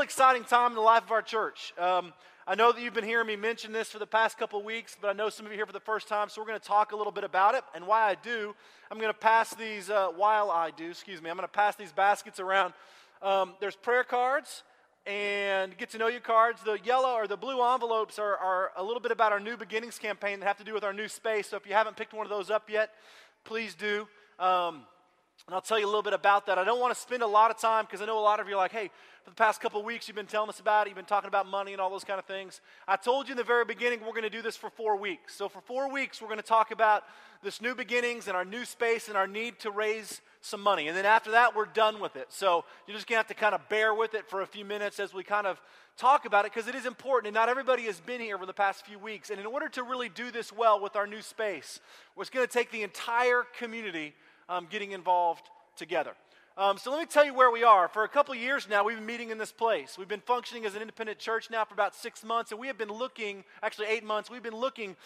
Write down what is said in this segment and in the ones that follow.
real exciting time in the life of our church. Um, I know that you've been hearing me mention this for the past couple weeks, but I know some of you here for the first time, so we're going to talk a little bit about it. And why I do, I'm going to pass these, uh, while I do, excuse me, I'm going to pass these baskets around. Um, there's prayer cards and get to know you cards. The yellow or the blue envelopes are, are a little bit about our new beginnings campaign that have to do with our new space. So if you haven't picked one of those up yet, please do. Um, and I'll tell you a little bit about that. I don't want to spend a lot of time because I know a lot of you are like, hey, for the past couple weeks you've been telling us about it, you've been talking about money and all those kind of things. I told you in the very beginning we're going to do this for four weeks. So for four weeks we're going to talk about this new beginnings and our new space and our need to raise some money. And then after that we're done with it. So you're just going to have to kind of bear with it for a few minutes as we kind of talk about it because it is important and not everybody has been here for the past few weeks. And in order to really do this well with our new space, it's going to take the entire community um, getting involved together. Um, so let me tell you where we are. For a couple years now, we've been meeting in this place. We've been functioning as an independent church now for about six months, and we have been looking, actually eight months, we've been looking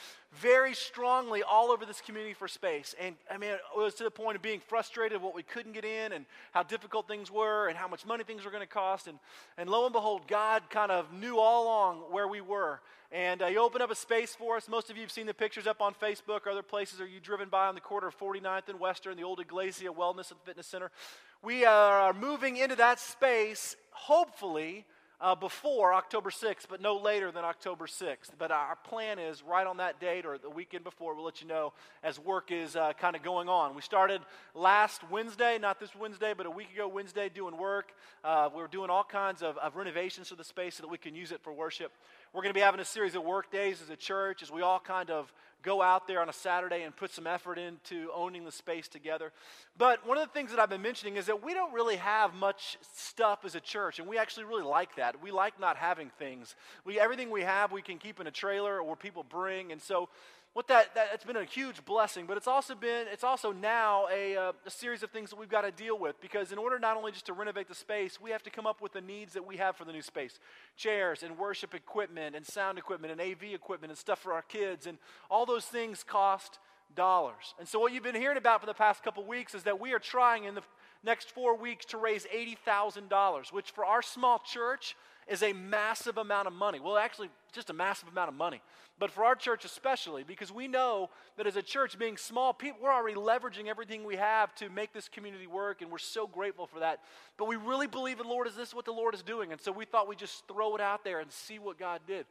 very strongly all over this community for space. And I mean, it was to the point of being frustrated what we couldn't get in and how difficult things were and how much money things were going to cost. And, and lo and behold, God kind of knew all along where we were. And uh, he opened up a space for us. Most of you have seen the pictures up on Facebook or other places. Are you driven by on the corner of 49th and Western, the old Iglesia Wellness and Fitness Center? We are moving into that space, hopefully, uh, before October 6th, but no later than October 6th. But our plan is right on that date or the weekend before, we'll let you know as work is uh, kind of going on. We started last Wednesday, not this Wednesday, but a week ago Wednesday, doing work. Uh, we are doing all kinds of, of renovations to the space so that we can use it for worship. We're going to be having a series of work days as a church as we all kind of go out there on a Saturday and put some effort into owning the space together. But one of the things that I've been mentioning is that we don't really have much stuff as a church, and we actually really like that. We like not having things. We, everything we have, we can keep in a trailer or people bring, and so what that, that it's been a huge blessing but it's also been it's also now a, uh, a series of things that we've got to deal with because in order not only just to renovate the space we have to come up with the needs that we have for the new space. Chairs and worship equipment and sound equipment and av equipment and stuff for our kids and all those things cost and so what you've been hearing about for the past couple weeks is that we are trying in the next four weeks to raise $80000 which for our small church is a massive amount of money. Well, actually, just a massive amount of money. But for our church especially, because we know that as a church, being small, people, we're already leveraging everything we have to make this community work, and we're so grateful for that. But we really believe in Lord, is this what the Lord is doing? And so we thought we'd just throw it out there and see what God did.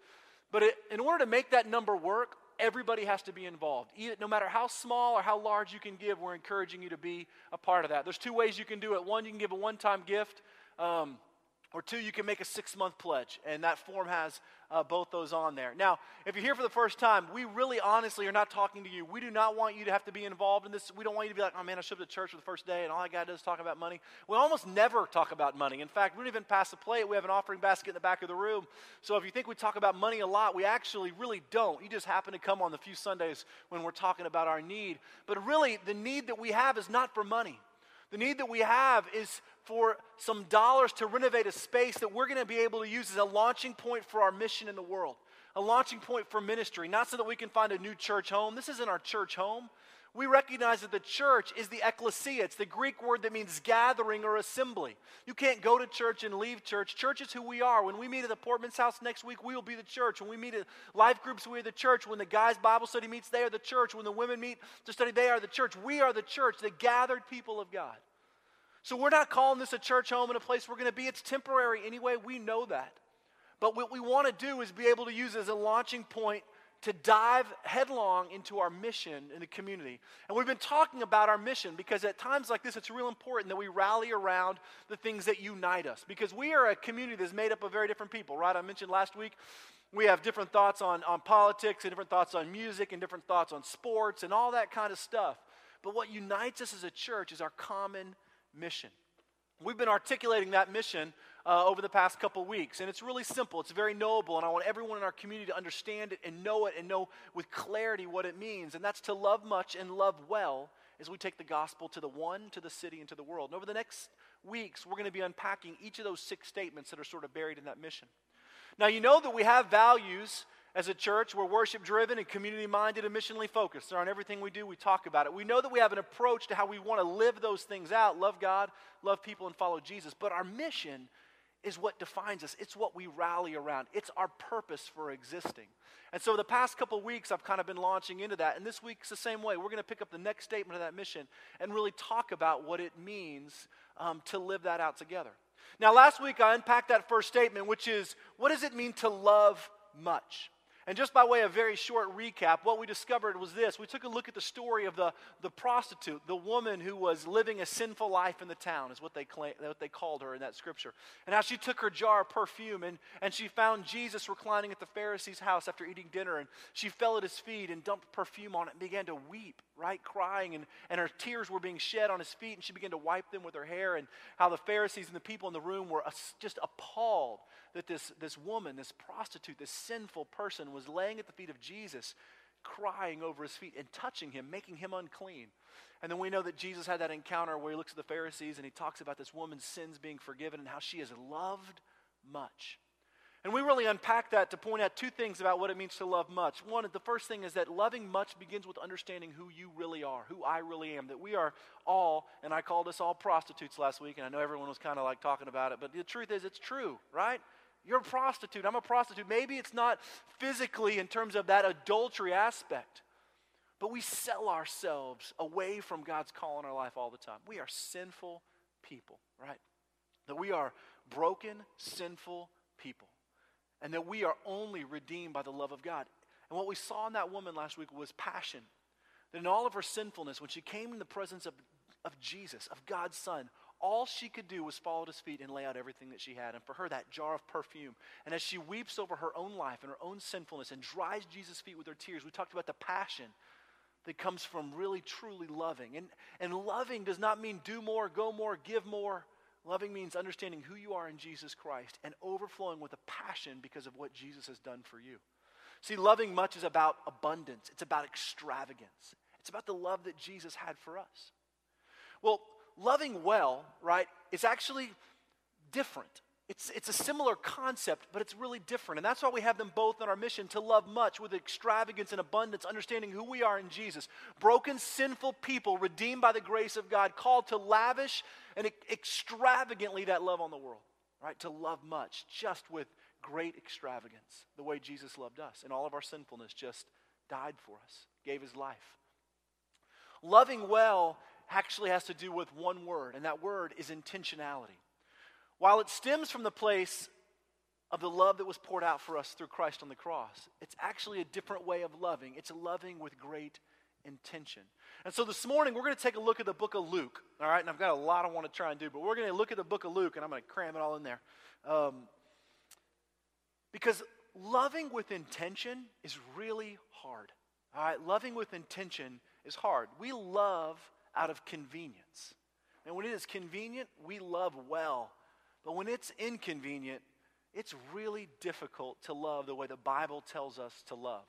But it, in order to make that number work, everybody has to be involved. no matter how small or how large you can give, we're encouraging you to be a part of that. There's two ways you can do it. One, you can give a one time gift. Um, or two, you can make a six month pledge, and that form has uh, both those on there. Now, if you're here for the first time, we really honestly are not talking to you. We do not want you to have to be involved in this. We don't want you to be like, oh man, I showed up to church for the first day, and all I got to do is talk about money. We almost never talk about money. In fact, we don't even pass the plate. We have an offering basket in the back of the room. So if you think we talk about money a lot, we actually really don't. You just happen to come on the few Sundays when we're talking about our need. But really, the need that we have is not for money. The need that we have is for some dollars to renovate a space that we're going to be able to use as a launching point for our mission in the world, a launching point for ministry, not so that we can find a new church home. This isn't our church home. We recognize that the church is the ecclesia. It's the Greek word that means gathering or assembly. You can't go to church and leave church. Church is who we are. When we meet at the Portman's house next week, we will be the church. When we meet at life groups, we are the church. When the guys' Bible study meets, they are the church. When the women meet to study, they are the church. We are the church, the gathered people of God. So we're not calling this a church home and a place we're going to be. It's temporary anyway. We know that. But what we want to do is be able to use as a launching point to dive headlong into our mission in the community. And we've been talking about our mission because at times like this, it's real important that we rally around the things that unite us. Because we are a community that's made up of very different people, right? I mentioned last week we have different thoughts on, on politics and different thoughts on music and different thoughts on sports and all that kind of stuff. But what unites us as a church is our common mission. We've been articulating that mission uh, over the past couple weeks, and it's really simple. It's very knowable, and I want everyone in our community to understand it and know it and know with clarity what it means. And that's to love much and love well as we take the gospel to the one, to the city, and to the world. And over the next weeks, we're going to be unpacking each of those six statements that are sort of buried in that mission. Now, you know that we have values as a church, we're worship driven and community minded and missionally focused. So, on everything we do, we talk about it. We know that we have an approach to how we want to live those things out love God, love people, and follow Jesus. But our mission is what defines us. It's what we rally around. It's our purpose for existing. And so the past couple weeks, I've kind of been launching into that. And this week's the same way. We're going to pick up the next statement of that mission and really talk about what it means um, to live that out together. Now, last week, I unpacked that first statement, which is what does it mean to love much? And just by way of very short recap, what we discovered was this. We took a look at the story of the, the prostitute, the woman who was living a sinful life in the town, is what they, claim, what they called her in that scripture. And how she took her jar of perfume and, and she found Jesus reclining at the Pharisee's house after eating dinner. And she fell at his feet and dumped perfume on it and began to weep, right? Crying. And, and her tears were being shed on his feet. And she began to wipe them with her hair. And how the Pharisees and the people in the room were just appalled that this, this woman, this prostitute, this sinful person was laying at the feet of Jesus, crying over his feet and touching him, making him unclean. And then we know that Jesus had that encounter where he looks at the Pharisees and he talks about this woman's sins being forgiven and how she is loved much. And we really unpack that to point out two things about what it means to love much. One, the first thing is that loving much begins with understanding who you really are, who I really am. That we are all, and I called us all prostitutes last week, and I know everyone was kind of like talking about it, but the truth is it's true, right? You're a prostitute. I'm a prostitute. Maybe it's not physically in terms of that adultery aspect, but we sell ourselves away from God's call in our life all the time. We are sinful people, right? That we are broken, sinful people, and that we are only redeemed by the love of God. And what we saw in that woman last week was passion. That in all of her sinfulness, when she came in the presence of, of Jesus, of God's Son, all she could do was fall at his feet and lay out everything that she had. And for her, that jar of perfume. And as she weeps over her own life and her own sinfulness and dries Jesus' feet with her tears, we talked about the passion that comes from really, truly loving. And, and loving does not mean do more, go more, give more. Loving means understanding who you are in Jesus Christ and overflowing with a passion because of what Jesus has done for you. See, loving much is about abundance, it's about extravagance, it's about the love that Jesus had for us. Well, loving well, right, is actually different. It's, it's a similar concept, but it's really different. And that's why we have them both on our mission to love much with extravagance and abundance, understanding who we are in Jesus. Broken, sinful people, redeemed by the grace of God, called to lavish and extravagantly that love on the world, right? To love much, just with great extravagance, the way Jesus loved us. And all of our sinfulness just died for us, gave his life. Loving well actually has to do with one word, and that word is intentionality. While it stems from the place of the love that was poured out for us through Christ on the cross, it's actually a different way of loving. It's loving with great intention. And so this morning, we're going to take a look at the book of Luke, all right? And I've got a lot I want to try and do, but we're going to look at the book of Luke, and I'm going to cram it all in there. Um, because loving with intention is really hard, all right? Loving with intention is hard. We love out of convenience. And when it is convenient, we love well. But when it's inconvenient, it's really difficult to love the way the Bible tells us to love.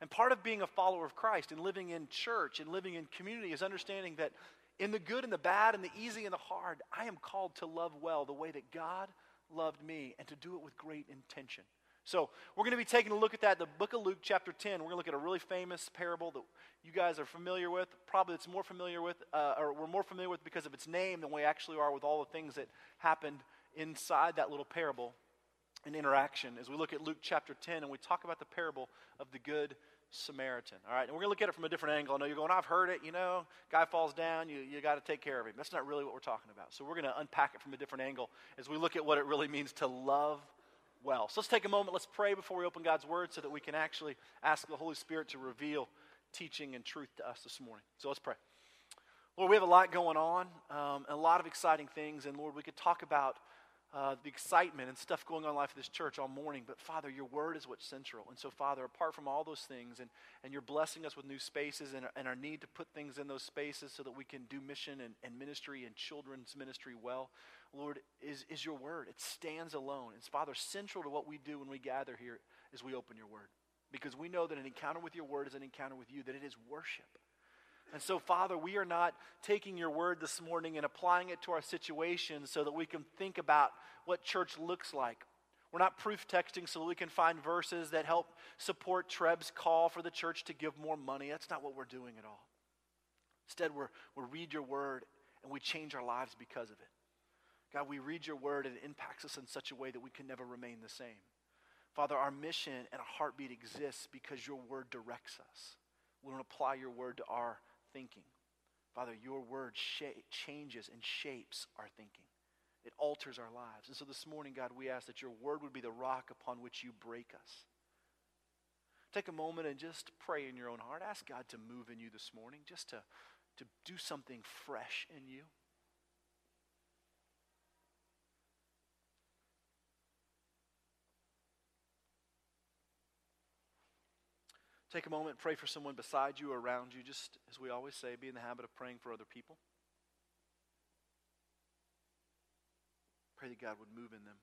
And part of being a follower of Christ and living in church and living in community is understanding that in the good and the bad and the easy and the hard, I am called to love well the way that God loved me and to do it with great intention. So we're going to be taking a look at that, the book of Luke, chapter 10. We're going to look at a really famous parable that you guys are familiar with. Probably it's more familiar with, uh, or we're more familiar with because of its name than we actually are with all the things that happened inside that little parable and interaction as we look at Luke chapter 10 and we talk about the parable of the Good Samaritan. All right, and we're going to look at it from a different angle. I know you're going, I've heard it, you know, guy falls down, you, you got to take care of him. That's not really what we're talking about. So we're going to unpack it from a different angle as we look at what it really means to love well. So let's take a moment, let's pray before we open God's word so that we can actually ask the Holy Spirit to reveal teaching and truth to us this morning. So let's pray. Lord, we have a lot going on, um, a lot of exciting things, and Lord, we could talk about uh, the excitement and stuff going on in life of this church all morning. But Father, your word is what's central. And so, Father, apart from all those things, and, and you're blessing us with new spaces and, and our need to put things in those spaces so that we can do mission and, and ministry and children's ministry well, Lord, is, is your word. It stands alone. It's, Father, central to what we do when we gather here as we open your word. Because we know that an encounter with your word is an encounter with you, that it is worship. And so, Father, we are not taking your word this morning and applying it to our situation so that we can think about what church looks like. We're not proof texting so that we can find verses that help support Treb's call for the church to give more money. That's not what we're doing at all. Instead, we're, we read your word and we change our lives because of it. God, we read your word and it impacts us in such a way that we can never remain the same. Father, our mission and our heartbeat exists because your word directs us. We don't apply your word to our thinking. Father, your word sh- changes and shapes our thinking. It alters our lives. And so this morning, God, we ask that your word would be the rock upon which you break us. Take a moment and just pray in your own heart. Ask God to move in you this morning, just to, to do something fresh in you. Take a moment, pray for someone beside you or around you, just as we always say, be in the habit of praying for other people. Pray that God would move in them.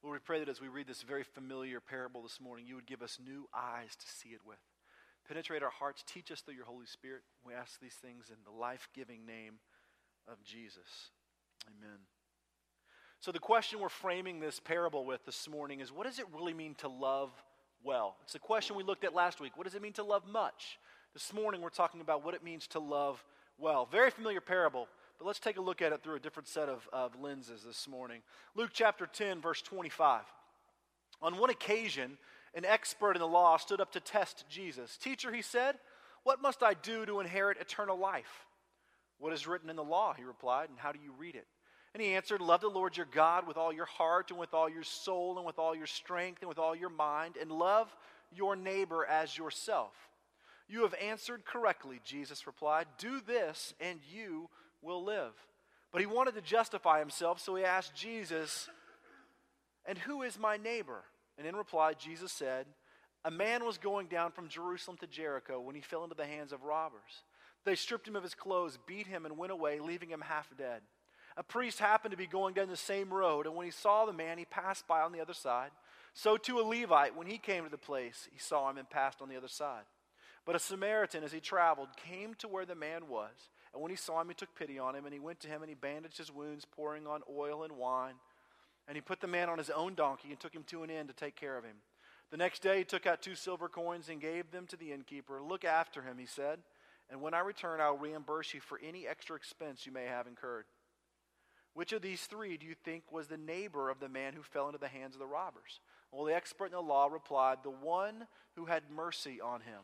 Lord, we pray that as we read this very familiar parable this morning, you would give us new eyes to see it with. Penetrate our hearts, teach us through your Holy Spirit. We ask these things in the life giving name of Jesus. Amen. So, the question we're framing this parable with this morning is what does it really mean to love well? It's the question we looked at last week. What does it mean to love much? This morning, we're talking about what it means to love well. Very familiar parable, but let's take a look at it through a different set of, of lenses this morning. Luke chapter 10, verse 25. On one occasion, an expert in the law stood up to test Jesus. Teacher, he said, What must I do to inherit eternal life? What is written in the law? He replied, and how do you read it? And he answered, Love the Lord your God with all your heart and with all your soul and with all your strength and with all your mind, and love your neighbor as yourself. You have answered correctly, Jesus replied. Do this, and you will live. But he wanted to justify himself, so he asked Jesus, And who is my neighbor? And in reply, Jesus said, A man was going down from Jerusalem to Jericho when he fell into the hands of robbers. They stripped him of his clothes, beat him, and went away, leaving him half dead. A priest happened to be going down the same road, and when he saw the man, he passed by on the other side. So too a Levite, when he came to the place, he saw him and passed on the other side. But a Samaritan, as he traveled, came to where the man was. And when he saw him, he took pity on him, and he went to him and he bandaged his wounds, pouring on oil and wine. And he put the man on his own donkey and took him to an inn to take care of him. The next day he took out two silver coins and gave them to the innkeeper. Look after him, he said, and when I return, I'll reimburse you for any extra expense you may have incurred. Which of these three do you think was the neighbor of the man who fell into the hands of the robbers? Well, the expert in the law replied, The one who had mercy on him.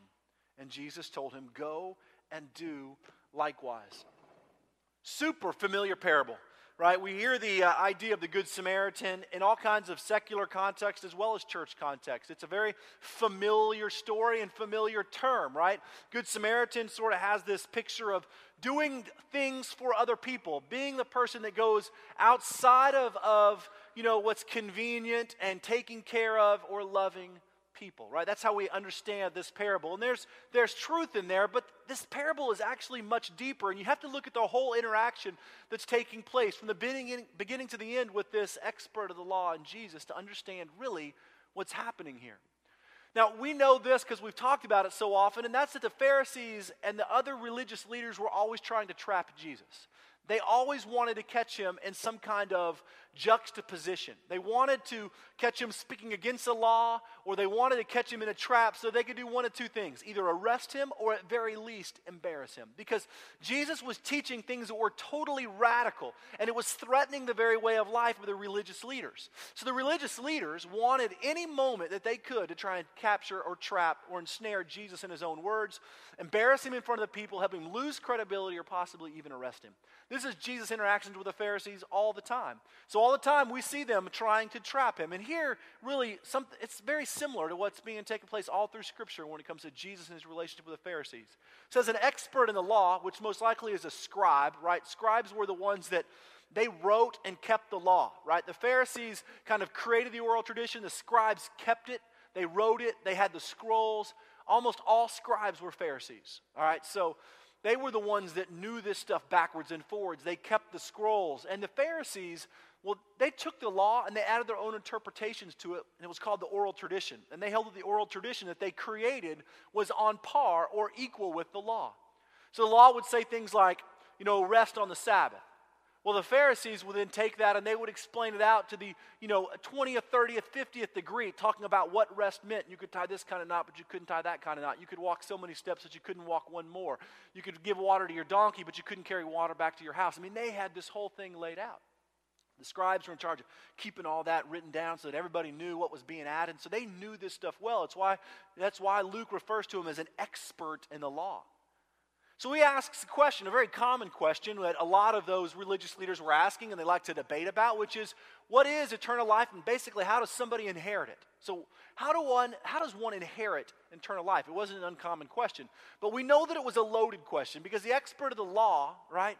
And Jesus told him, Go and do likewise. Super familiar parable, right? We hear the uh, idea of the Good Samaritan in all kinds of secular context as well as church context. It's a very familiar story and familiar term, right? Good Samaritan sort of has this picture of doing things for other people, being the person that goes outside of, of you know, what's convenient and taking care of or loving people, right? That's how we understand this parable. And there's, there's truth in there, but this parable is actually much deeper. And you have to look at the whole interaction that's taking place from the beginning, beginning to the end with this expert of the law and Jesus to understand really what's happening here. Now, we know this because we've talked about it so often, and that's that the Pharisees and the other religious leaders were always trying to trap Jesus. They always wanted to catch him in some kind of juxtaposition. They wanted to catch him speaking against the law, or they wanted to catch him in a trap so they could do one of two things either arrest him or at very least embarrass him. Because Jesus was teaching things that were totally radical, and it was threatening the very way of life of the religious leaders. So the religious leaders wanted any moment that they could to try and capture or trap or ensnare Jesus in his own words, embarrass him in front of the people, help him lose credibility, or possibly even arrest him. This is Jesus' interactions with the Pharisees all the time. So all the time we see them trying to trap him. And here, really, something, it's very similar to what's being taking place all through Scripture when it comes to Jesus and his relationship with the Pharisees. It says an expert in the law, which most likely is a scribe, right? Scribes were the ones that they wrote and kept the law, right? The Pharisees kind of created the oral tradition, the scribes kept it, they wrote it, they had the scrolls. Almost all scribes were Pharisees, all right? So they were the ones that knew this stuff backwards and forwards. They kept the scrolls. And the Pharisees, well, they took the law and they added their own interpretations to it, and it was called the oral tradition. And they held that the oral tradition that they created was on par or equal with the law. So the law would say things like, you know, rest on the Sabbath, Well, the Pharisees would then take that and they would explain it out to the, you know, 20th, 30th, 50th degree, talking about what rest meant. You could tie this kind of knot, but you couldn't tie that kind of knot. You could walk so many steps that you couldn't walk one more. You could give water to your donkey, but you couldn't carry water back to your house. I mean, they had this whole thing laid out. The scribes were in charge of keeping all that written down so that everybody knew what was being added. So they knew this stuff well. It's why, that's why Luke refers to him as an expert in the law. So he asks a question, a very common question that a lot of those religious leaders were asking and they like to debate about, which is what is eternal life and basically how does somebody inherit it? So how, do one, how does one inherit eternal life? It wasn't an uncommon question. But we know that it was a loaded question because the expert of the law, right,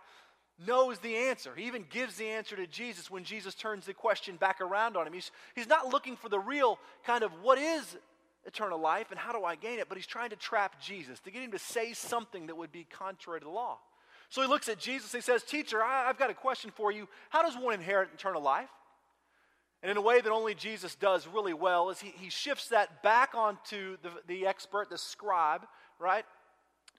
knows the answer. He even gives the answer to Jesus when Jesus turns the question back around on him. He's, he's not looking for the real kind of what is eternal life and how do I gain it? But he's trying to trap Jesus, to get him to say something that would be contrary to the law. So he looks at Jesus and he says, Teacher, I, have got a question for you. How does one inherit eternal life? And in a way that only Jesus does really well, is he, he shifts that back onto the, the expert, the scribe, right?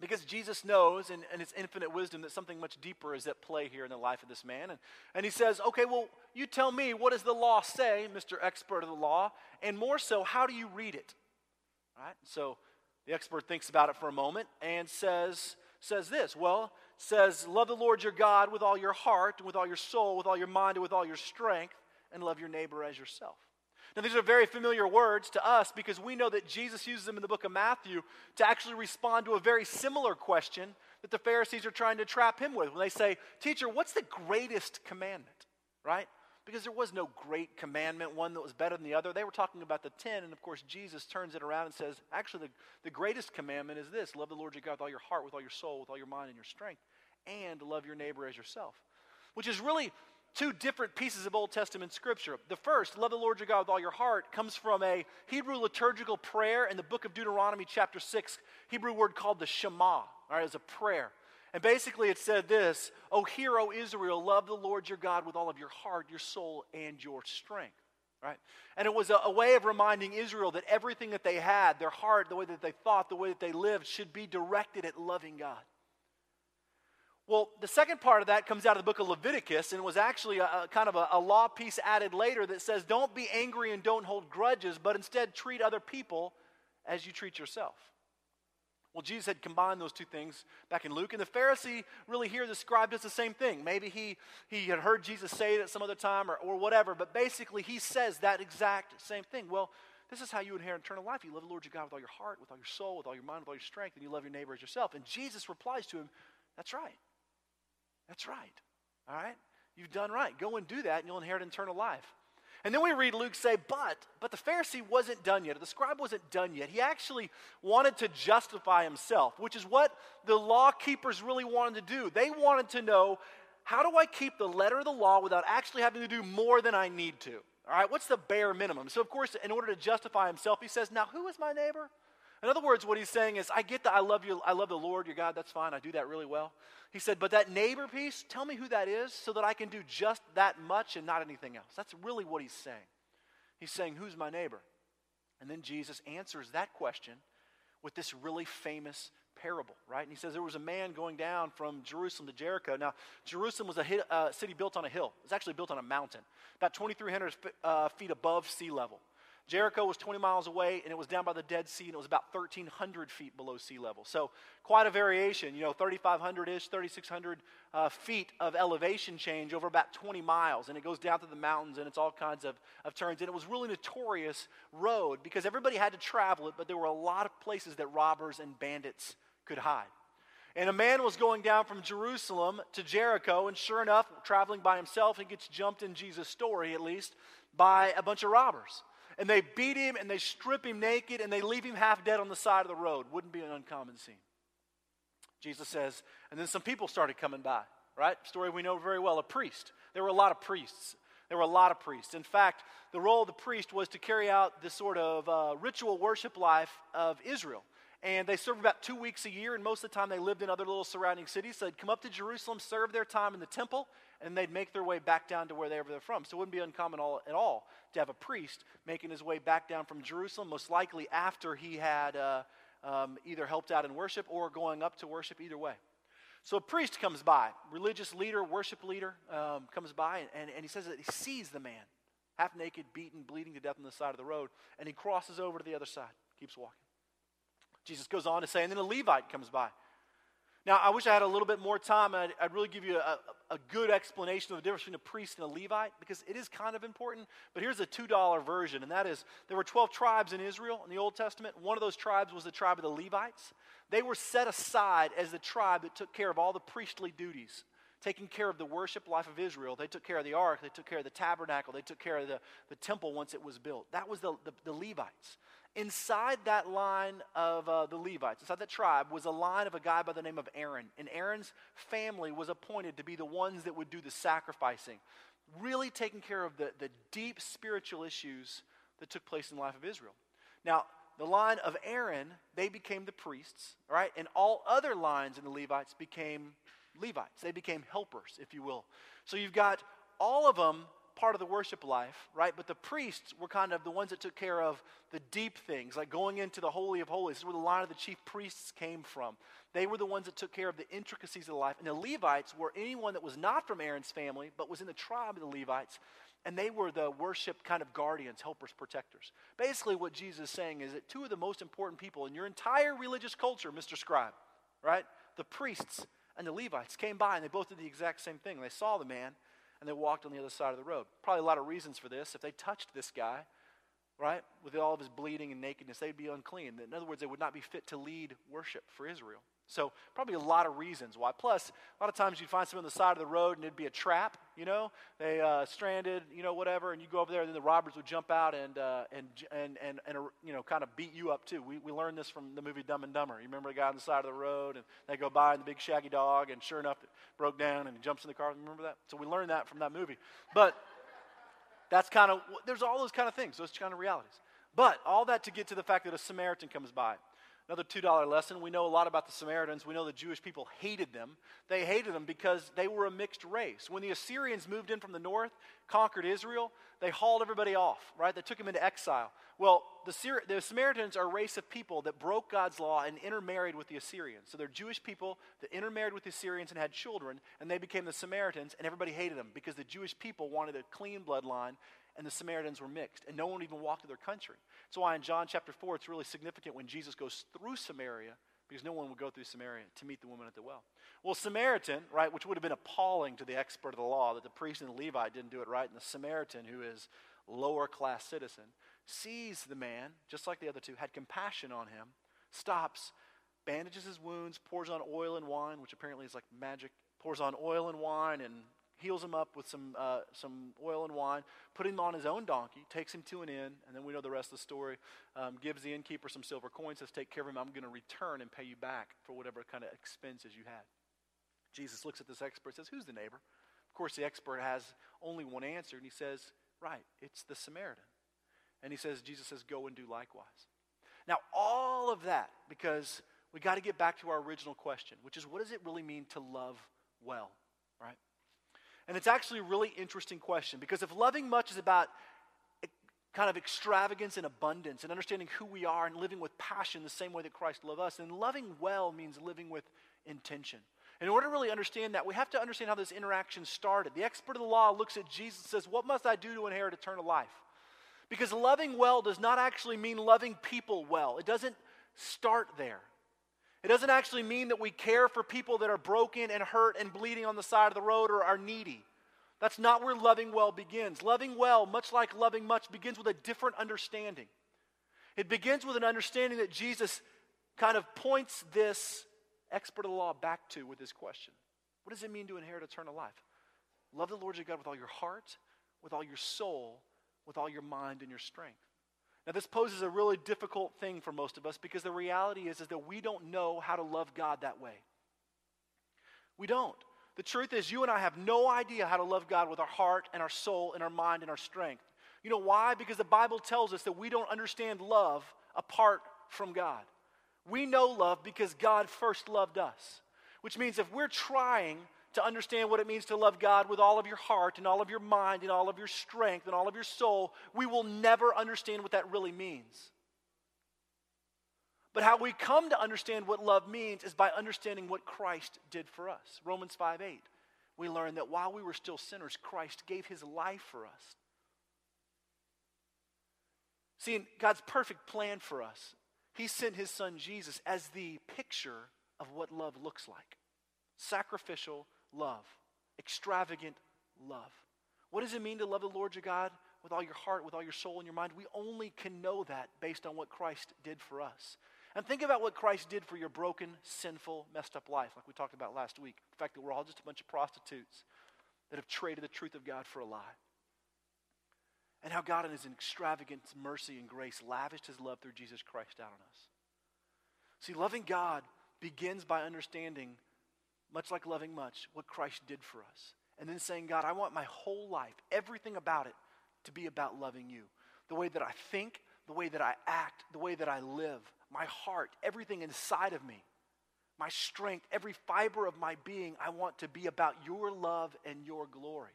Because Jesus knows in, in his infinite wisdom that something much deeper is at play here in the life of this man. And, and he says, Okay, well, you tell me, what does the law say, Mr. Expert of the law? And more so, how do you read it? Right? So the expert thinks about it for a moment and says, says this. Well says love the lord your god with all your heart and with all your soul with all your mind and with all your strength and love your neighbor as yourself. Now these are very familiar words to us because we know that jesus uses them in the book of matthew to actually respond to a very similar question that the pharisees are trying to trap him with when they say teacher what's the greatest commandment? Right because there was no great commandment, one that was better than the other. They were talking about the ten, and of course, Jesus turns it around and says, actually, the, the greatest commandment is this love the Lord your God with all your heart, with all your soul, with all your mind, and your strength, and love your neighbor as yourself. Which is really two different pieces of Old Testament scripture. The first, love the Lord your God with all your heart, comes from a Hebrew liturgical prayer in the book of Deuteronomy, chapter 6, Hebrew word called the Shema, all right, as a prayer. And basically, it said this O hear, O Israel, love the Lord your God with all of your heart, your soul, and your strength. Right? And it was a, a, way of reminding Israel that everything that they had, their heart, the way that they thought, the way that they lived, should be directed at loving God. Well, the second part of that comes out of the book of Leviticus, and was actually a, a kind of a, a law piece added later that says, Don't be angry and don't hold grudges, but instead treat other people as you treat yourself. Well, Jesus had combined those two things back in Luke, and the Pharisee really here described as the same thing. Maybe he, he had heard Jesus say it at some other time or, or whatever, but basically he says that exact same thing. Well, this is how you inherit eternal life. You love the Lord your God with all your heart, with all your soul, with all your mind, with all your strength, and you love your neighbor as yourself. And Jesus replies to him, That's right. That's right. All right? You've done right. Go and do that, and you'll inherit eternal life. And then we read Luke say, but, but the Pharisee wasn't done yet, the scribe wasn't done yet. He actually wanted to justify himself, which is what the law keepers really wanted to do. They wanted to know, how do I keep the letter of the law without actually having to do more than I need to? All right, what's the bare minimum? So, of course, in order to justify himself, he says, now who is my neighbor? In other words, what he's saying is, I get that I love you, I love the Lord, your God, that's fine, I do that really well. He said, but that neighbor piece, tell me who that is so that I can do just that much and not anything else. That's really what he's saying. He's saying, Who's my neighbor? And then Jesus answers that question with this really famous parable, right? And he says there was a man going down from Jerusalem to Jericho. Now, Jerusalem was a uh, city built on a hill. It's actually built on a mountain, about 2,300 uh, feet above sea level. Jericho was 20 miles away, and it was down by the Dead Sea, and it was about 1,300 feet below sea level. So, quite a variation, you know, 3,500 ish, 3,600 uh, feet of elevation change over about 20 miles. And it goes down to the mountains, and it's all kinds of, of turns. And it was really notorious road because everybody had to travel it, but there were a lot of places that robbers and bandits could hide. And a man was going down from Jerusalem to Jericho, and sure enough, traveling by himself, he gets jumped in Jesus' story at least by a bunch of robbers and they beat him and they strip him naked and they leave him half dead on the side of the road. Wouldn't be an uncommon scene. Jesus says, and then some people started coming by, right? Story we know very well a priest. There were a lot of priests. There were a lot of priests. In fact, the role of the priest was to carry out this sort of uh, ritual worship life of Israel. And they served about two weeks a year, and most of the time they lived in other little surrounding cities. So they'd come up to Jerusalem, serve their time in the temple, and they'd make their way back down to wherever they're from. So it wouldn't be uncommon all, at all to have a priest making his way back down from Jerusalem, most likely after he had uh, um, either helped out in worship or going up to worship, either way. So a priest comes by, religious leader, worship leader um, comes by, and, and, and he says that he sees the man, half naked, beaten, bleeding to death on the side of the road, and he crosses over to the other side, keeps walking. Jesus goes on to say, and then a Levite comes by. Now, I wish I had a little bit more time. I'd, I'd really give you a, a, good explanation of the difference between a priest and a Levite because it is kind of important. But here's a $2 version, and that is there were 12 tribes in Israel in the Old Testament. One of those tribes was the tribe of the Levites. They were set aside as the tribe that took care of all the priestly duties, taking care of the worship life of Israel. They took care of the ark, they took care of the tabernacle, they took care of the, the temple once it was built. That was the, the, the Levites inside that line of uh, the Levites, inside that tribe, was a line of a guy by the name of Aaron. And Aaron's family was appointed to be the ones that would do the sacrificing, really taking care of the, the deep spiritual issues that took place in the life of Israel. Now, the line of Aaron, they became the priests, right? And all other lines in the Levites became Levites. They became helpers, if you will. So you've got all of them part of the worship life, right? But the priests were kind of the ones that took care of the deep things, like going into the Holy of Holies. This is where the line of the chief priests came from. They were the ones that took care of the intricacies of life. And the Levites were anyone that was not from Aaron's family, but was in the tribe of the Levites. And they were the worship kind of guardians, helpers, protectors. Basically, what Jesus is saying is that two of the most important people in your entire religious culture, Mr. Scribe, right? The priests and the Levites came by and they both did the exact same thing. They saw the man and they walked on the other side of the road. Probably a lot of reasons for this. If they touched this guy, right, with all of his bleeding and nakedness, they'd be unclean. In other words, they would not be fit to lead worship for Israel. So, probably a lot of reasons why. Plus, a lot of times you'd find someone on the side of the road and it'd be a trap, you know? They uh, stranded, you know, whatever, and you go over there and then the robbers would jump out and, uh, and, and, and, and, you know, kind of beat you up too. We, we learned this from the movie Dumb and Dumber. You remember the guy on the side of the road and they go by and the big shaggy dog, and sure enough, it broke down and he jumps in the car. Remember that? So, we learned that from that movie. But that's kind of, there's all those kind of things, those kind of realities. But all that to get to the fact that a Samaritan comes by. Another $2 lesson. We know a lot about the Samaritans. We know the Jewish people hated them. They hated them because they were a mixed race. When the Assyrians moved in from the north, conquered Israel, they hauled everybody off, right? They took them into exile. Well, the, Syri- the Samaritans are a race of people that broke God's law and intermarried with the Assyrians. So they're Jewish people that intermarried with the Assyrians and had children, and they became the Samaritans, and everybody hated them because the Jewish people wanted a clean bloodline and the Samaritans were mixed, and no one even walked to their country. That's why in John chapter 4, it's really significant when Jesus goes through Samaria, because no one would go through Samaria to meet the woman at the well. Well, Samaritan, right, which would have been appalling to the expert of the law that the priest and the Levite didn't do it right, and the Samaritan, who is lower class citizen, sees the man, just like the other two, had compassion on him, stops, bandages his wounds, pours on oil and wine, which apparently is like magic, pours on oil and wine and heals him up with some, uh, some oil and wine, put him on his own donkey, takes him to an inn, and then we know the rest of the story. Um, gives the innkeeper some silver coins, says, Take care of him. I'm going to return and pay you back for whatever kind of expenses you had. Jesus looks at this expert says, Who's the neighbor? Of course, the expert has only one answer, and he says, Right, it's the Samaritan. And he says, Jesus says, Go and do likewise. Now, all of that, because we got to get back to our original question, which is what does it really mean to love well, right? And it's actually a really interesting question because if loving much is about kind of extravagance and abundance and understanding who we are and living with passion the same way that Christ loved us, then loving well means living with intention. In order to really understand that, we have to understand how this interaction started. The expert of the law looks at Jesus and says, What must I do to inherit eternal life? Because loving well does not actually mean loving people well, it doesn't start there. It doesn't actually mean that we care for people that are broken and hurt and bleeding on the side of the road or are needy. That's not where loving well begins. Loving well, much like loving much, begins with a different understanding. It begins with an understanding that Jesus kind of points this expert of the law back to with this question What does it mean to inherit eternal life? Love the Lord your God with all your heart, with all your soul, with all your mind and your strength. Now, this poses a really difficult thing for most of us because the reality is, is that we don't know how to love God that way. We don't. The truth is, you and I have no idea how to love God with our heart and our soul and our mind and our strength. You know why? Because the Bible tells us that we don't understand love apart from God. We know love because God first loved us, which means if we're trying to understand what it means to love God with all of your heart and all of your mind and all of your strength and all of your soul, we will never understand what that really means. But how we come to understand what love means is by understanding what Christ did for us. Romans 5 8. We learn that while we were still sinners, Christ gave his life for us. See, God's perfect plan for us, he sent his son Jesus as the picture of what love looks like sacrificial love, extravagant love. What does it mean to love the Lord your God with all your heart, with all your soul and your mind? We only can know that based on what Christ did for us. And think about what Christ did for your broken, sinful, messed up life, like we talked about last week. The fact that we're all just a bunch of prostitutes that have traded the truth of God for a lie. And how God, in His extravagant mercy and grace, lavished His love through Jesus Christ out on us. See, loving God begins by understanding, much like loving much, what Christ did for us. And then saying, God, I want my whole life, everything about it, to be about loving you. The way that I think, the way that I act, the way that I live, my heart, everything inside of me, my strength, every fiber of my being, I want to be about your love and your glory.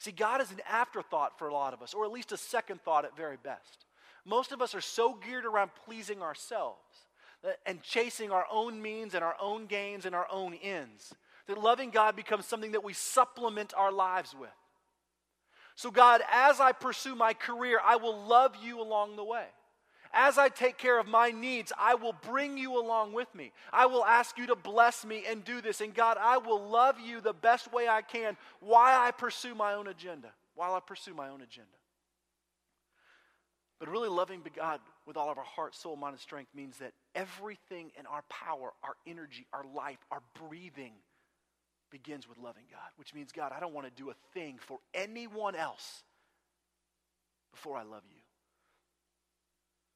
See, God is an afterthought for a lot of us, or at least a second thought at very best. Most of us are so geared around pleasing ourselves Uh, and chasing our own means and our own gains and our own ends that loving God becomes something that we supplement our lives with. So, God, as I pursue my career, I will love you along the way. As I take care of my needs, I will bring you along with me. I will ask you to bless me and do this. And God, I will love you the best way I can while I pursue my own agenda, while I pursue my own agenda. But really loving God with all of our heart, soul, mind, and strength means that everything in our power, our energy, our life, our breathing begins with loving God, which means, God, I don't want to do a thing for anyone else before I love you.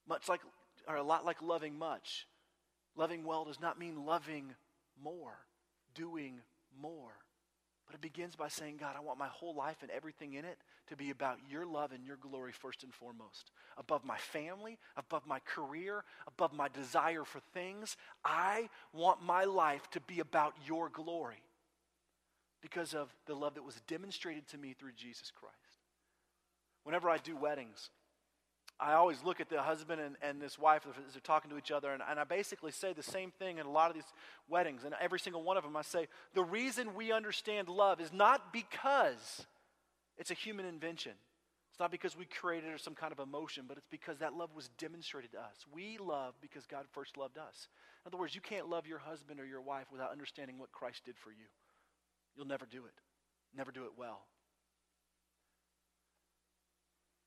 Much like, or a lot like loving much, loving well does not mean loving more, doing more. But it begins by saying, God, I want my whole life and everything in it to be about your love and your glory first and foremost. Above my family, above my career, above my desire for things. I want my life to be about your glory because of the love that was demonstrated to me through Jesus Christ. Whenever I do weddings, I always look at the husband and, and this wife as they're talking to each other, and, and I basically say the same thing in a lot of these weddings. And every single one of them, I say, the reason we understand love is not because it's a human invention. It's not because we created or some kind of emotion, but it's because that love was demonstrated to us. We love because God first loved us. In other words, you can't love your husband or your wife without understanding what Christ did for you. You'll never do it, never do it well.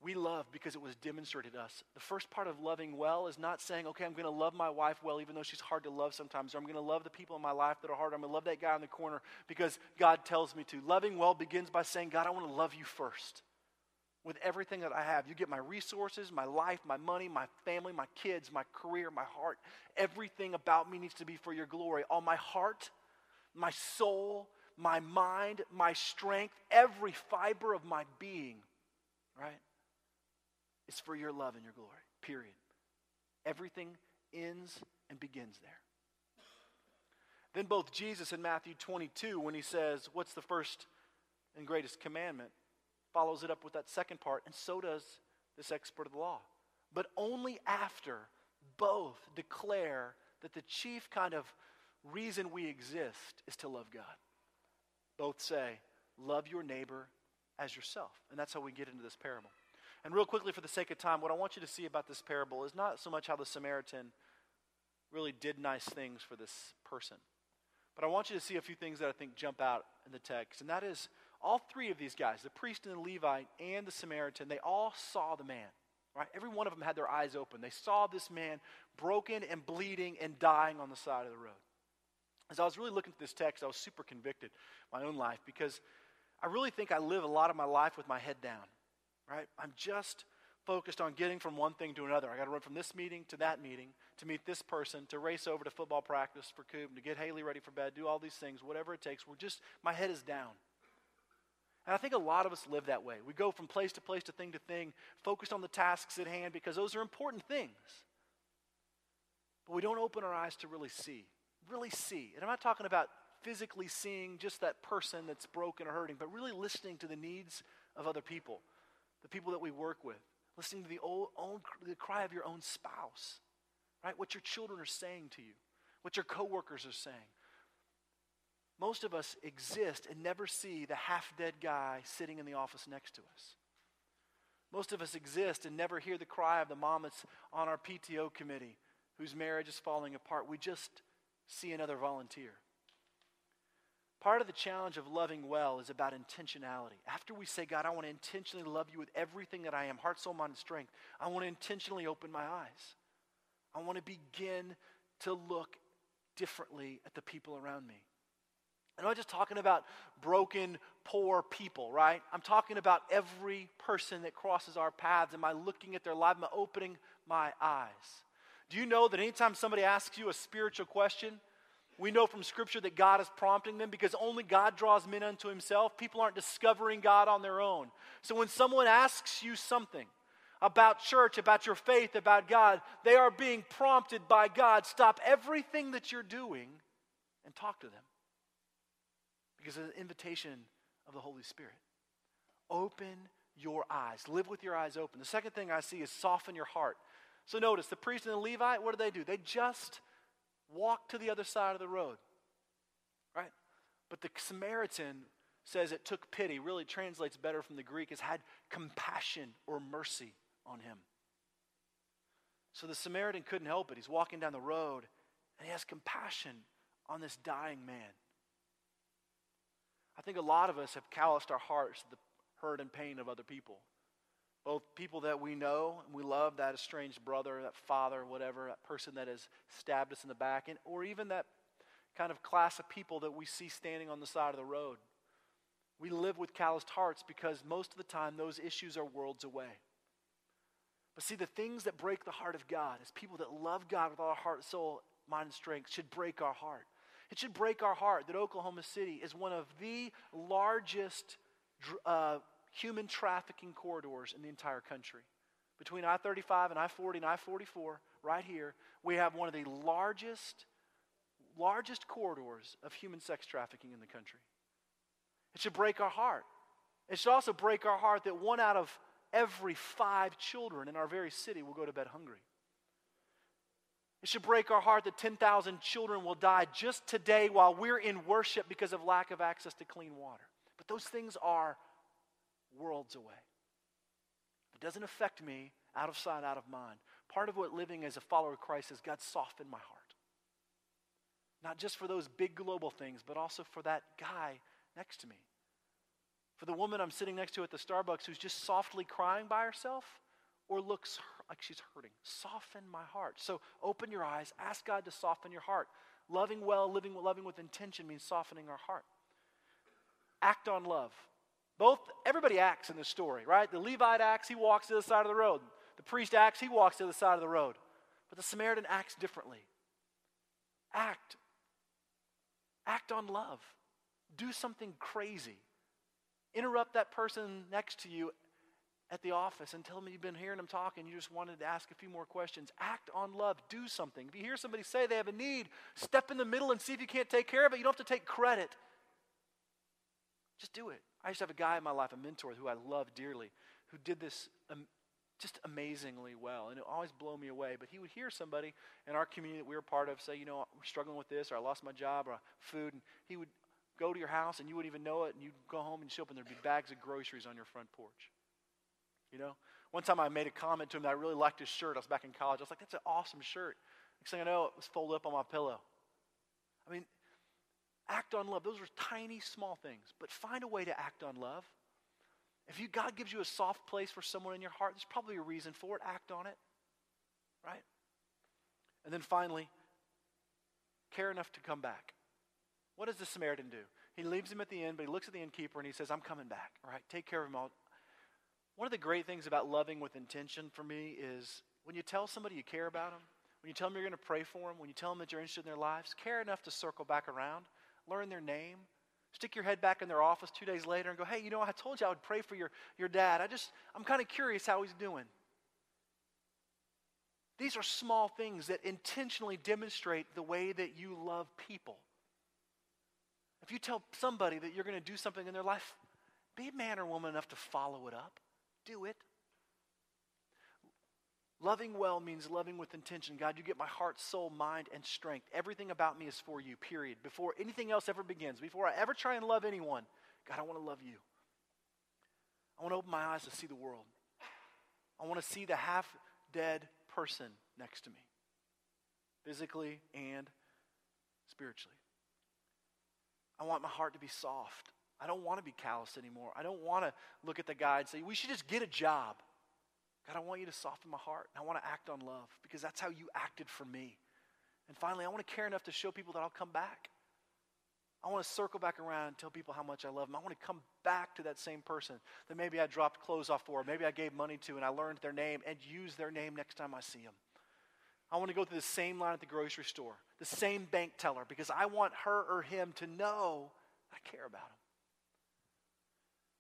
We love because it was demonstrated to us. The first part of loving well is not saying, okay, I'm going to love my wife well, even though she's hard to love sometimes, or I'm going to love the people in my life that are hard. I'm going to love that guy in the corner because God tells me to. Loving well begins by saying, God, I want to love you first with everything that I have. You get my resources, my life, my money, my family, my kids, my career, my heart. Everything about me needs to be for your glory. All my heart, my soul, my mind, my strength, every fiber of my being, right? Is for your love and your glory, period. Everything ends and begins there. Then both Jesus in Matthew 22, when he says, What's the first and greatest commandment? follows it up with that second part, and so does this expert of the law. But only after both declare that the chief kind of reason we exist is to love God. Both say, Love your neighbor as yourself. And that's how we get into this parable. And real quickly, for the sake of time, what I want you to see about this parable is not so much how the Samaritan really did nice things for this person, but I want you to see a few things that I think jump out in the text. And that is all three of these guys, the priest and the Levite and the Samaritan, they all saw the man. Right? Every one of them had their eyes open. They saw this man broken and bleeding and dying on the side of the road. As I was really looking at this text, I was super convicted my own life because I really think I live a lot of my life with my head down right? I'm just focused on getting from one thing to another. I got to run from this meeting to that meeting to meet this person, to race over to football practice for Coop, to get Haley ready for bed, do all these things, whatever it takes. We're just, my head is down. And I think a lot of us live that way. We go from place to place to thing to thing, focused on the tasks at hand because those are important things. But we don't open our eyes to really see. Really see. And I'm not talking about physically seeing just that person that's broken or hurting, but really listening to the needs of other people the people that we work with, listening to the, old, the cry of your own spouse, right? What your children are saying to you, what your coworkers are saying. Most of us exist and never see the half dead guy sitting in the office next to us. Most of us exist and never hear the cry of the mom that's on our PTO committee whose marriage is falling apart. We just see another volunteer. Part of the challenge of loving well is about intentionality. After we say, God, I want to intentionally love you with everything that I am heart, soul, mind, and strength I want to intentionally open my eyes. I want to begin to look differently at the people around me. I'm not just talking about broken, poor people, right? I'm talking about every person that crosses our paths. Am I looking at their life? Am I opening my eyes? Do you know that anytime somebody asks you a spiritual question, we know from Scripture that God is prompting them because only God draws men unto Himself. People aren't discovering God on their own. So when someone asks you something about church, about your faith, about God, they are being prompted by God. Stop everything that you're doing and talk to them because of the invitation of the Holy Spirit. Open your eyes. Live with your eyes open. The second thing I see is soften your heart. So notice the priest and the Levite, what do they do? They just walk to the other side of the road. Right? But the Samaritan says it took pity, really translates better from the Greek, has had compassion or mercy on him. So the Samaritan couldn't help it. He's walking down the road and he has compassion on this dying man. I think a lot of us have calloused our hearts to the hurt and pain of other people. Both people that we know and we love, that estranged brother, that father, whatever, that person that has stabbed us in the back, and, or even that kind of class of people that we see standing on the side of the road. We live with calloused hearts because most of the time those issues are worlds away. But see, the things that break the heart of God is people that love God with all our heart, soul, mind, and strength should break our heart. It should break our heart that Oklahoma City is one of the largest uh, human trafficking corridors in the entire country. Between I 35 and I 40 and I 44, right here, we have one of the largest, largest corridors of human sex trafficking in the country. It should break our heart. It should also break our heart that one out of every five children in our very city will go to bed hungry. It should break our heart that 10,000 children will die just today while we're in worship because of lack of access to clean water. But those things are worlds away. It doesn't affect me out of sight, out of mind. Part of what living as a follower of Christ is God softened my heart. Not just for those big global things, but also for that guy next to me. For the woman I'm sitting next to at the Starbucks who's just softly crying by herself or looks like she's hurting. Soften my heart. So open your eyes, ask God to soften your heart. Loving well, living loving with intention means softening our heart. Act on love. Both everybody acts in this story, right? The Levite acts, he walks to the side of the road. The priest acts, he walks to the side of the road. But the Samaritan acts differently. Act. Act on love. Do something crazy. Interrupt that person next to you at the office and tell them you've been hearing them talk and you just wanted to ask a few more questions. Act on love. Do something. If you hear somebody say they have a need, step in the middle and see if you can't take care of it. You don't have to take credit. Just do it. I used to have a guy in my life, a mentor who I love dearly, who did this um, just amazingly well. And it always blew me away. But he would hear somebody in our community that we were part of say, you know, we're struggling with this, or I lost my job, or food. And he would go to your house and you wouldn't even know it. And you'd go home and show up and there'd be bags of groceries on your front porch. You know? One time I made a comment to him that I really liked his shirt. I was back in college. I was like, that's an awesome shirt. Next thing I know, it was folded up on my pillow. I mean, act on love. Those are tiny, small things. But find a way to act on love. If you, God gives you a soft place for someone in your heart, there's probably a reason for it. Act on it. Right? And then finally, care enough to come back. What does the Samaritan do? He leaves him at the inn, but he looks at the innkeeper and he says, I'm coming back. All right, take care of him. I'll, one of the great things about loving with intention for me is when you tell somebody you care about them, when you tell them you're going to pray for them, when you tell them that you're interested in their lives, care enough to circle back around, learn their name, stick your head back in their office two days later and go, hey, you know, I told you I would pray for your, your dad. I just, I'm kind of curious how he's doing. These are small things that intentionally demonstrate the way that you love people. If you tell somebody that you're going to do something in their life, be man or woman enough to follow it up do it. Loving well means loving with intention. God, you get my heart, soul, mind, and strength. Everything about me is for you, period. Before anything else ever begins, before I ever try and love anyone, God, I want to love you. I want to open my eyes to see the world. I want to see the half dead person next to me, physically and spiritually. I want my heart to be soft. I don't want to be callous anymore. I don't want to look at the guy and say, we should just get a job. God, I want you to soften my heart. I want to act on love because that's how you acted for me. And finally, I want to care enough to show people that I'll come back. I want to circle back around and tell people how much I love them. I want to come back to that same person that maybe I dropped clothes off for, maybe I gave money to, and I learned their name and use their name next time I see them. I want to go through the same line at the grocery store, the same bank teller, because I want her or him to know I care about them.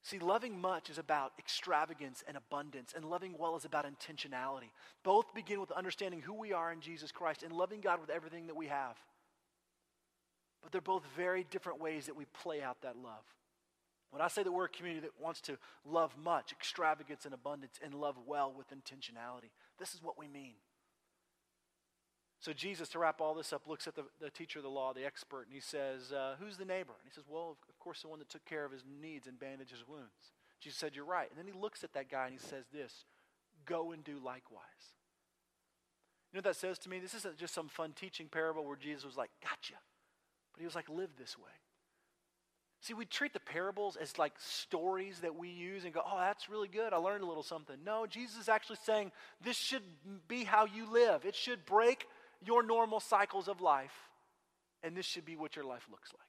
See, loving much is about extravagance and abundance, and loving well is about intentionality. Both begin with understanding who we are in Jesus Christ and loving God with everything that we have. But they're both very different ways that we play out that love. When I say that we're a community that wants to love much, extravagance and abundance, and love well with intentionality, this is what we mean. So Jesus, to wrap all this up, looks at the, the teacher of the law, the expert, and he says, uh, Who's the neighbor? And he says, Well, of course, the one that took care of his needs and bandaged his wounds. Jesus said, You're right. And then he looks at that guy and he says this Go and do likewise. You know what that says to me? This isn't just some fun teaching parable where Jesus was like, Gotcha. But he was like, Live this way. See, we treat the parables as like stories that we use and go, oh, that's really good. I learned a little something. No, Jesus is actually saying this should be how you live. It should break your normal cycles of life, and this should be what your life looks like.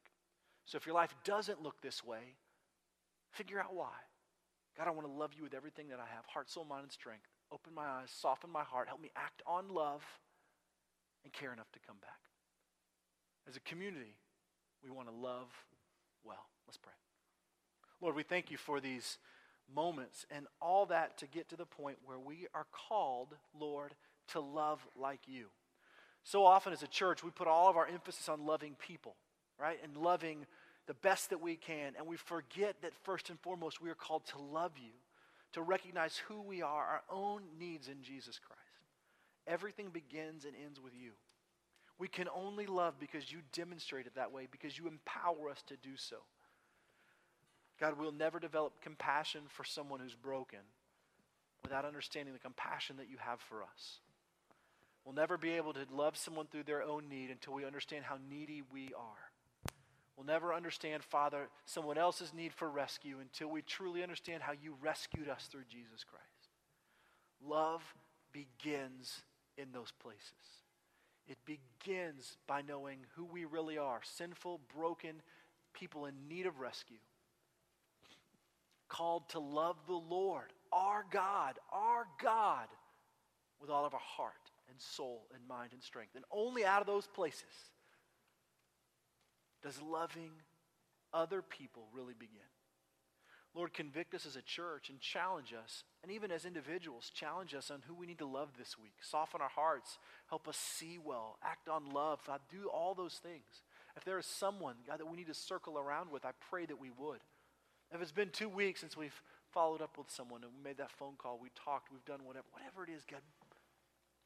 So if your life doesn't look this way, figure out why. God, I want to love you with everything that I have heart, soul, mind, and strength. Open my eyes, soften my heart, help me act on love, and care enough to come back. As a community, we want to love well. Let's pray. Lord, we thank you for these moments and all that to get to the point where we are called, Lord, to love like you. So often as a church, we put all of our emphasis on loving people, right? And loving the best that we can. And we forget that first and foremost, we are called to love you, to recognize who we are, our own needs in Jesus Christ. Everything begins and ends with you. We can only love because you demonstrate it that way, because you empower us to do so. God, we'll never develop compassion for someone who's broken without understanding the compassion that you have for us. We'll never be able to love someone through their own need until we understand how needy we are. We'll never understand, Father, someone else's need for rescue until we truly understand how you rescued us through Jesus Christ. Love begins in those places. It begins by knowing who we really are sinful, broken people in need of rescue. Called to love the Lord, our God, our God, with all of our heart and soul and mind and strength. And only out of those places does loving other people really begin. Lord, convict us as a church and challenge us, and even as individuals, challenge us on who we need to love this week. Soften our hearts, help us see well, act on love. God, do all those things. If there is someone, God, that we need to circle around with, I pray that we would. If it's been two weeks since we've followed up with someone and we made that phone call, we talked, we've done whatever, whatever it is, God,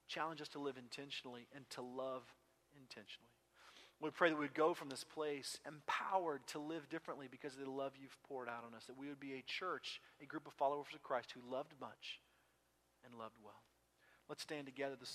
challenge us to live intentionally and to love intentionally. We pray that we would go from this place empowered to live differently because of the love you've poured out on us, that we would be a church, a group of followers of Christ who loved much and loved well. Let's stand together this